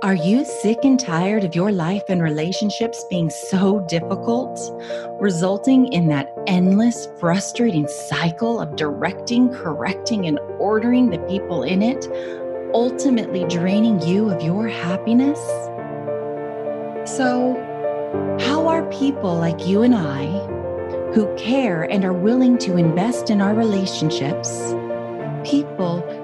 Are you sick and tired of your life and relationships being so difficult, resulting in that endless, frustrating cycle of directing, correcting, and ordering the people in it, ultimately draining you of your happiness? So, how are people like you and I, who care and are willing to invest in our relationships, people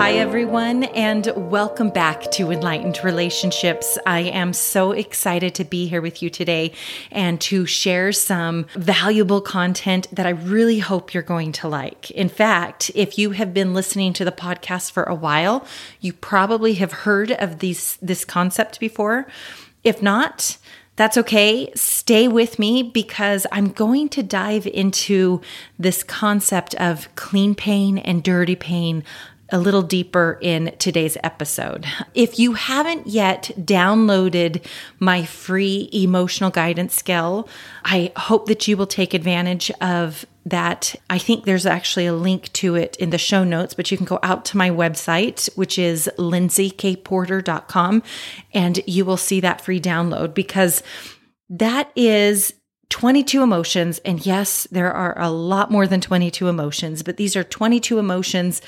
Hi, everyone, and welcome back to Enlightened Relationships. I am so excited to be here with you today and to share some valuable content that I really hope you're going to like. In fact, if you have been listening to the podcast for a while, you probably have heard of these, this concept before. If not, that's okay. Stay with me because I'm going to dive into this concept of clean pain and dirty pain a little deeper in today's episode. If you haven't yet downloaded my free emotional guidance scale, I hope that you will take advantage of that. I think there's actually a link to it in the show notes, but you can go out to my website, which is lindsaykporter.com, and you will see that free download because that is 22 emotions. And yes, there are a lot more than 22 emotions, but these are 22 emotions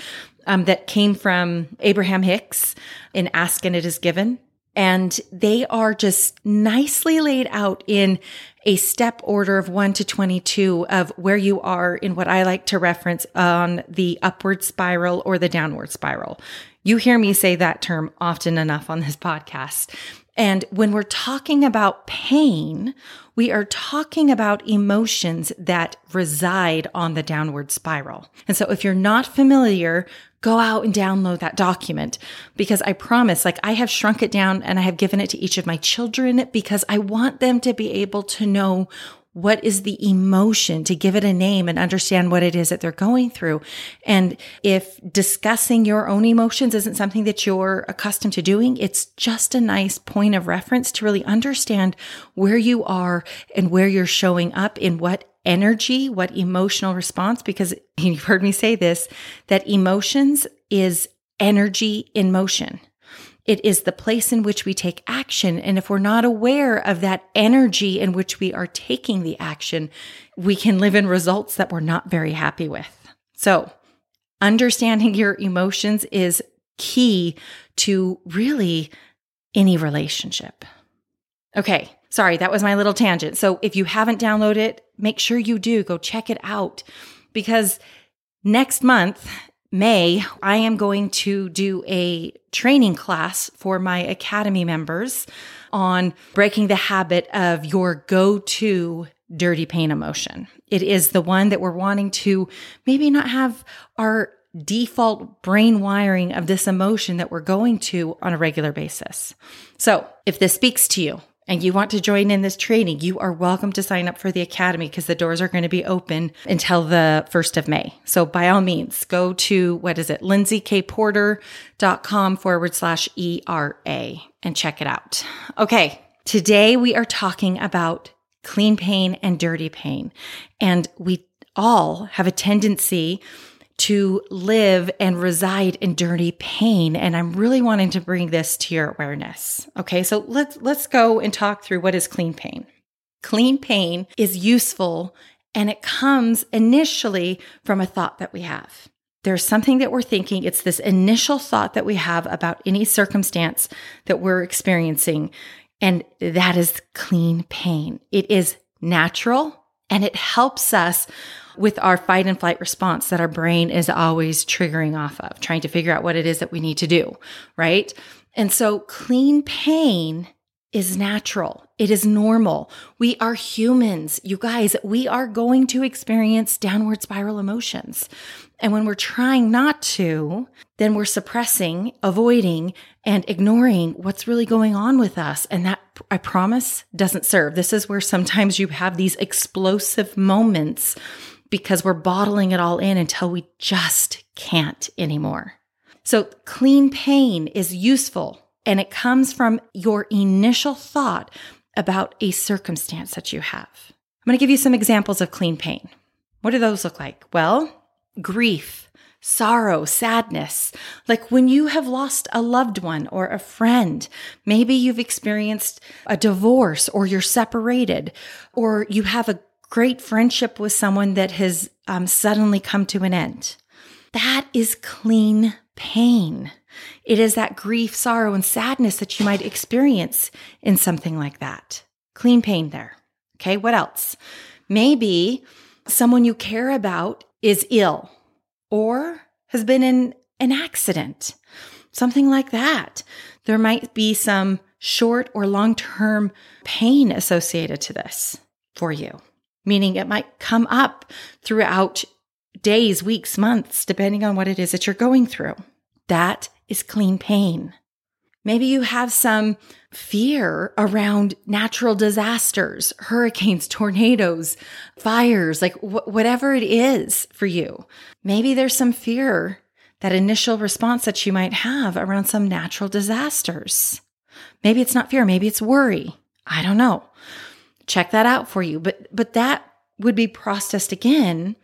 um, that came from Abraham Hicks in Ask and It Is Given. And they are just nicely laid out in a step order of 1 to 22 of where you are in what I like to reference on the upward spiral or the downward spiral. You hear me say that term often enough on this podcast. And when we're talking about pain, we are talking about emotions that reside on the downward spiral. And so if you're not familiar, go out and download that document because I promise, like I have shrunk it down and I have given it to each of my children because I want them to be able to know what is the emotion to give it a name and understand what it is that they're going through. And if discussing your own emotions isn't something that you're accustomed to doing, it's just a nice point of reference to really understand where you are and where you're showing up in what energy, what emotional response, because you've heard me say this, that emotions is energy in motion. It is the place in which we take action. And if we're not aware of that energy in which we are taking the action, we can live in results that we're not very happy with. So, understanding your emotions is key to really any relationship. Okay, sorry, that was my little tangent. So, if you haven't downloaded it, make sure you do go check it out because next month May, I am going to do a training class for my academy members on breaking the habit of your go to dirty pain emotion. It is the one that we're wanting to maybe not have our default brain wiring of this emotion that we're going to on a regular basis. So if this speaks to you, and you want to join in this training, you are welcome to sign up for the Academy because the doors are going to be open until the 1st of May. So by all means, go to, what is it, lindsaykporter.com forward slash ERA and check it out. Okay. Today we are talking about clean pain and dirty pain. And we all have a tendency to live and reside in dirty pain. And i'm really wanting to bring this to your awareness. Okay so let's let's go and talk through what is clean pain. Clean pain is useful and it comes initially from a thought that we have. There's something that we're thinking. It's this initial thought that we have about any circumstance that we're experiencing and that is clean pain. It is natural and it helps us with our fight and flight response that our brain is always triggering off of, trying to figure out what it is that we need to do, right? And so clean pain is natural. It is normal. We are humans. You guys, we are going to experience downward spiral emotions. And when we're trying not to, then we're suppressing, avoiding, and ignoring what's really going on with us. And that, I promise, doesn't serve. This is where sometimes you have these explosive moments because we're bottling it all in until we just can't anymore. So, clean pain is useful and it comes from your initial thought about a circumstance that you have. I'm going to give you some examples of clean pain. What do those look like? Well, grief, sorrow, sadness. Like when you have lost a loved one or a friend, maybe you've experienced a divorce or you're separated or you have a great friendship with someone that has um, suddenly come to an end. That is clean pain. It is that grief, sorrow, and sadness that you might experience in something like that. Clean pain there. Okay, what else? Maybe someone you care about is ill or has been in an accident, something like that. There might be some short or long term pain associated to this for you, meaning it might come up throughout days, weeks, months, depending on what it is that you're going through. That is clean pain. Maybe you have some fear around natural disasters, hurricanes, tornadoes, fires, like wh- whatever it is for you. Maybe there's some fear, that initial response that you might have around some natural disasters. Maybe it's not fear, maybe it's worry. I don't know. Check that out for you. But but that would be processed again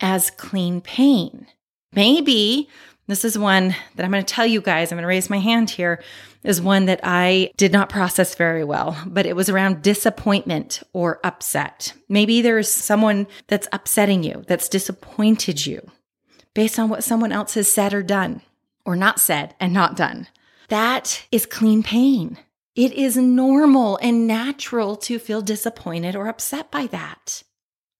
as clean pain. Maybe this is one that I'm going to tell you guys, I'm going to raise my hand here, is one that I did not process very well, but it was around disappointment or upset. Maybe there's someone that's upsetting you, that's disappointed you based on what someone else has said or done, or not said and not done. That is clean pain. It is normal and natural to feel disappointed or upset by that.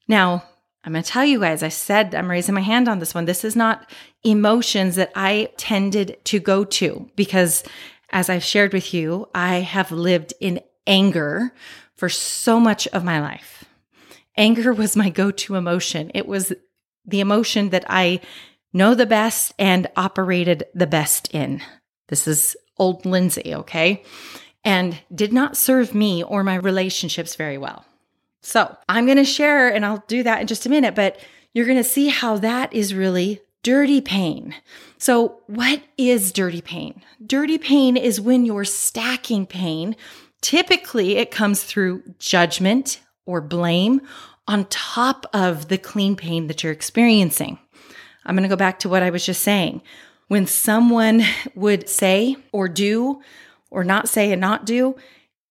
Now, I'm going to tell you guys, I said I'm raising my hand on this one. This is not emotions that I tended to go to because, as I've shared with you, I have lived in anger for so much of my life. Anger was my go to emotion. It was the emotion that I know the best and operated the best in. This is old Lindsay, okay? And did not serve me or my relationships very well. So I'm going to share, and I'll do that in just a minute, but you're going to see how that is really dirty pain. So, what is dirty pain? Dirty pain is when you're stacking pain. Typically, it comes through judgment or blame on top of the clean pain that you're experiencing. I'm going to go back to what I was just saying. When someone would say or do or not say and not do,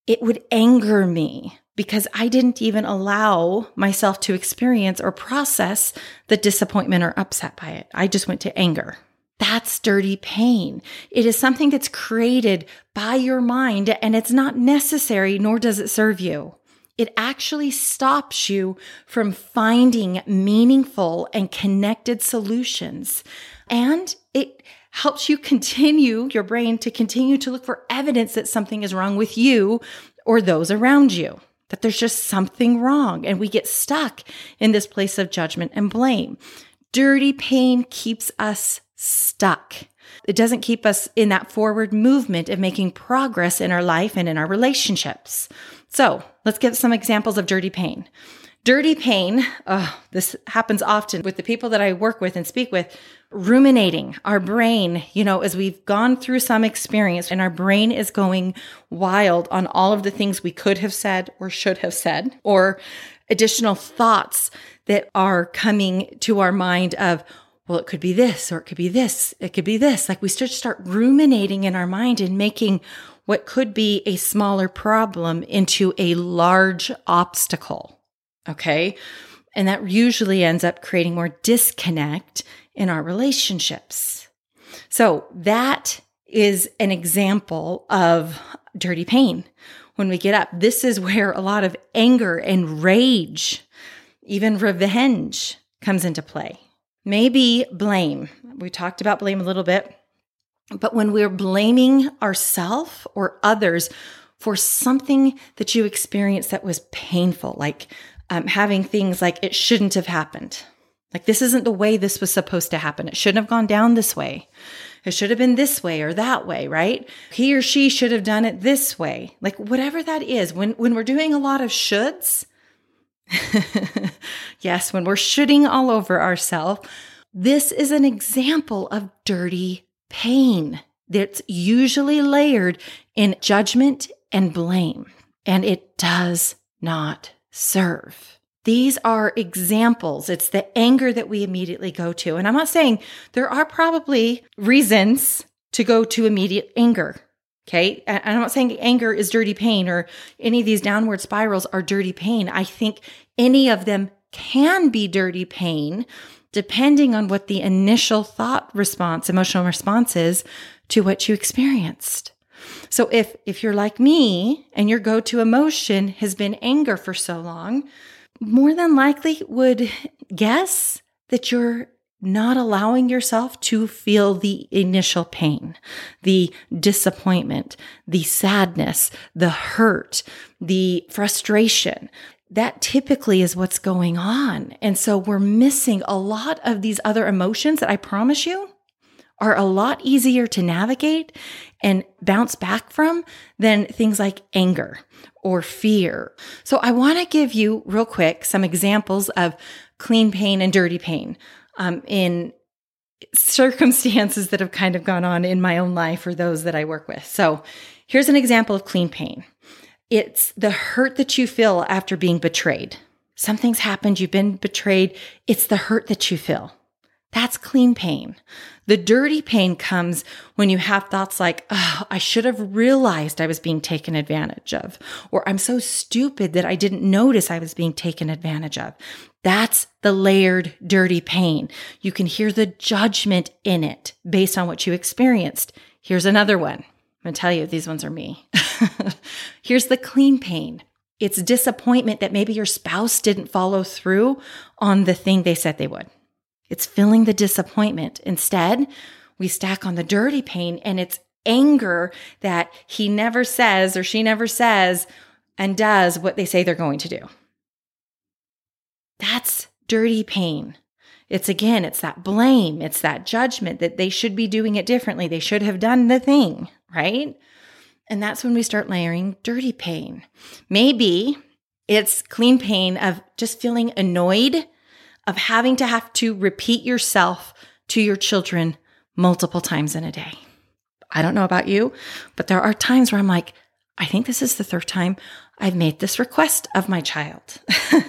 it would anger me because I didn't even allow myself to experience or process the disappointment or upset by it. I just went to anger. That's dirty pain. It is something that's created by your mind and it's not necessary, nor does it serve you. It actually stops you from finding meaningful and connected solutions. And it helps you continue your brain to continue to look for evidence that something is wrong with you or those around you that there's just something wrong and we get stuck in this place of judgment and blame. Dirty pain keeps us stuck. It doesn't keep us in that forward movement of making progress in our life and in our relationships. So let's get some examples of dirty pain. Dirty pain, oh, this happens often with the people that I work with and speak with, ruminating our brain, you know, as we've gone through some experience and our brain is going wild on all of the things we could have said or should have said, or additional thoughts that are coming to our mind of, well, it could be this, or it could be this, it could be this. Like we start start ruminating in our mind and making what could be a smaller problem into a large obstacle. Okay. And that usually ends up creating more disconnect in our relationships. So that is an example of dirty pain. When we get up, this is where a lot of anger and rage, even revenge comes into play. Maybe blame. We talked about blame a little bit. But when we're blaming ourselves or others, for something that you experienced that was painful, like um, having things like it shouldn't have happened. Like, this isn't the way this was supposed to happen. It shouldn't have gone down this way. It should have been this way or that way, right? He or she should have done it this way. Like, whatever that is, when, when we're doing a lot of shoulds, yes, when we're shoulding all over ourselves, this is an example of dirty pain that's usually layered in judgment and blame, and it does not serve. These are examples. It's the anger that we immediately go to. And I'm not saying there are probably reasons to go to immediate anger. Okay. And I'm not saying anger is dirty pain or any of these downward spirals are dirty pain. I think any of them can be dirty pain depending on what the initial thought response, emotional response is to what you experienced. So if if you're like me and your go-to emotion has been anger for so long, more than likely would guess that you're not allowing yourself to feel the initial pain, the disappointment, the sadness, the hurt, the frustration. That typically is what's going on. And so we're missing a lot of these other emotions that I promise you are a lot easier to navigate and bounce back from than things like anger or fear. So I want to give you real quick some examples of clean pain and dirty pain um, in circumstances that have kind of gone on in my own life or those that I work with. So here's an example of clean pain. It's the hurt that you feel after being betrayed. Something's happened, you've been betrayed. It's the hurt that you feel. That's clean pain. The dirty pain comes when you have thoughts like, oh, I should have realized I was being taken advantage of, or I'm so stupid that I didn't notice I was being taken advantage of. That's the layered dirty pain. You can hear the judgment in it based on what you experienced. Here's another one. I'm going to tell you, these ones are me. Here's the clean pain. It's disappointment that maybe your spouse didn't follow through on the thing they said they would. It's feeling the disappointment. Instead, we stack on the dirty pain and it's anger that he never says or she never says and does what they say they're going to do. That's dirty pain. It's again, it's that blame, it's that judgment that they should be doing it differently. They should have done the thing, right? And that's when we start layering dirty pain. Maybe it's clean pain of just feeling annoyed of having to have to repeat yourself to your children multiple times in a day. I don't know about you, but there are times where I'm like, I think this is the third time I've made this request of my child.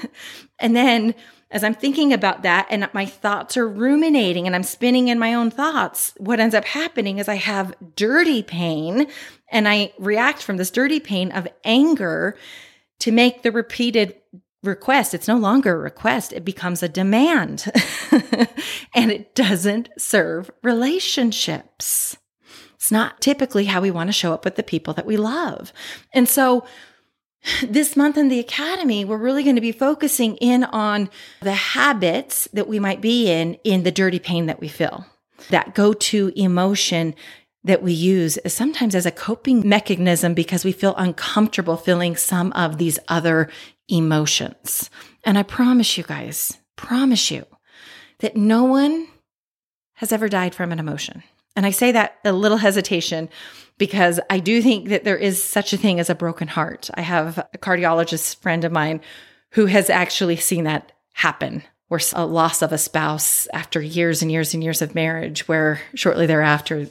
and then as I'm thinking about that and my thoughts are ruminating and I'm spinning in my own thoughts, what ends up happening is I have dirty pain and I react from this dirty pain of anger to make the repeated request. It's no longer a request, it becomes a demand. and it doesn't serve relationships. It's not typically how we want to show up with the people that we love. And so, this month in the academy, we're really going to be focusing in on the habits that we might be in in the dirty pain that we feel. That go to emotion that we use sometimes as a coping mechanism because we feel uncomfortable feeling some of these other emotions. And I promise you guys, promise you that no one has ever died from an emotion. And I say that a little hesitation because I do think that there is such a thing as a broken heart. I have a cardiologist friend of mine who has actually seen that happen where a loss of a spouse after years and years and years of marriage, where shortly thereafter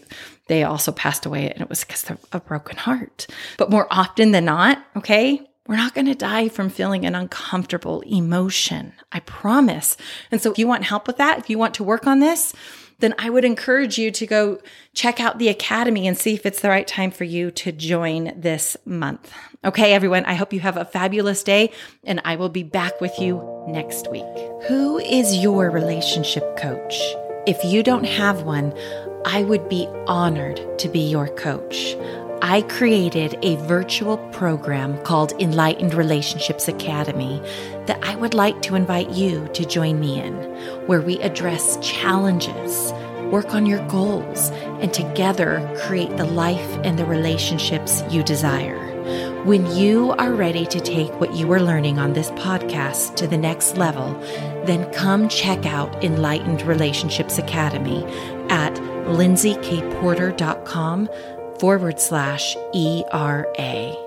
they also passed away and it was because of a broken heart. But more often than not, okay, we're not going to die from feeling an uncomfortable emotion. I promise. And so if you want help with that, if you want to work on this, then I would encourage you to go check out the academy and see if it's the right time for you to join this month. Okay, everyone, I hope you have a fabulous day and I will be back with you next week. Who is your relationship coach? If you don't have one, I would be honored to be your coach. I created a virtual program called Enlightened Relationships Academy that I would like to invite you to join me in, where we address challenges, work on your goals, and together create the life and the relationships you desire. When you are ready to take what you are learning on this podcast to the next level, then come check out Enlightened Relationships Academy at lindsaykporter.com forward slash ERA.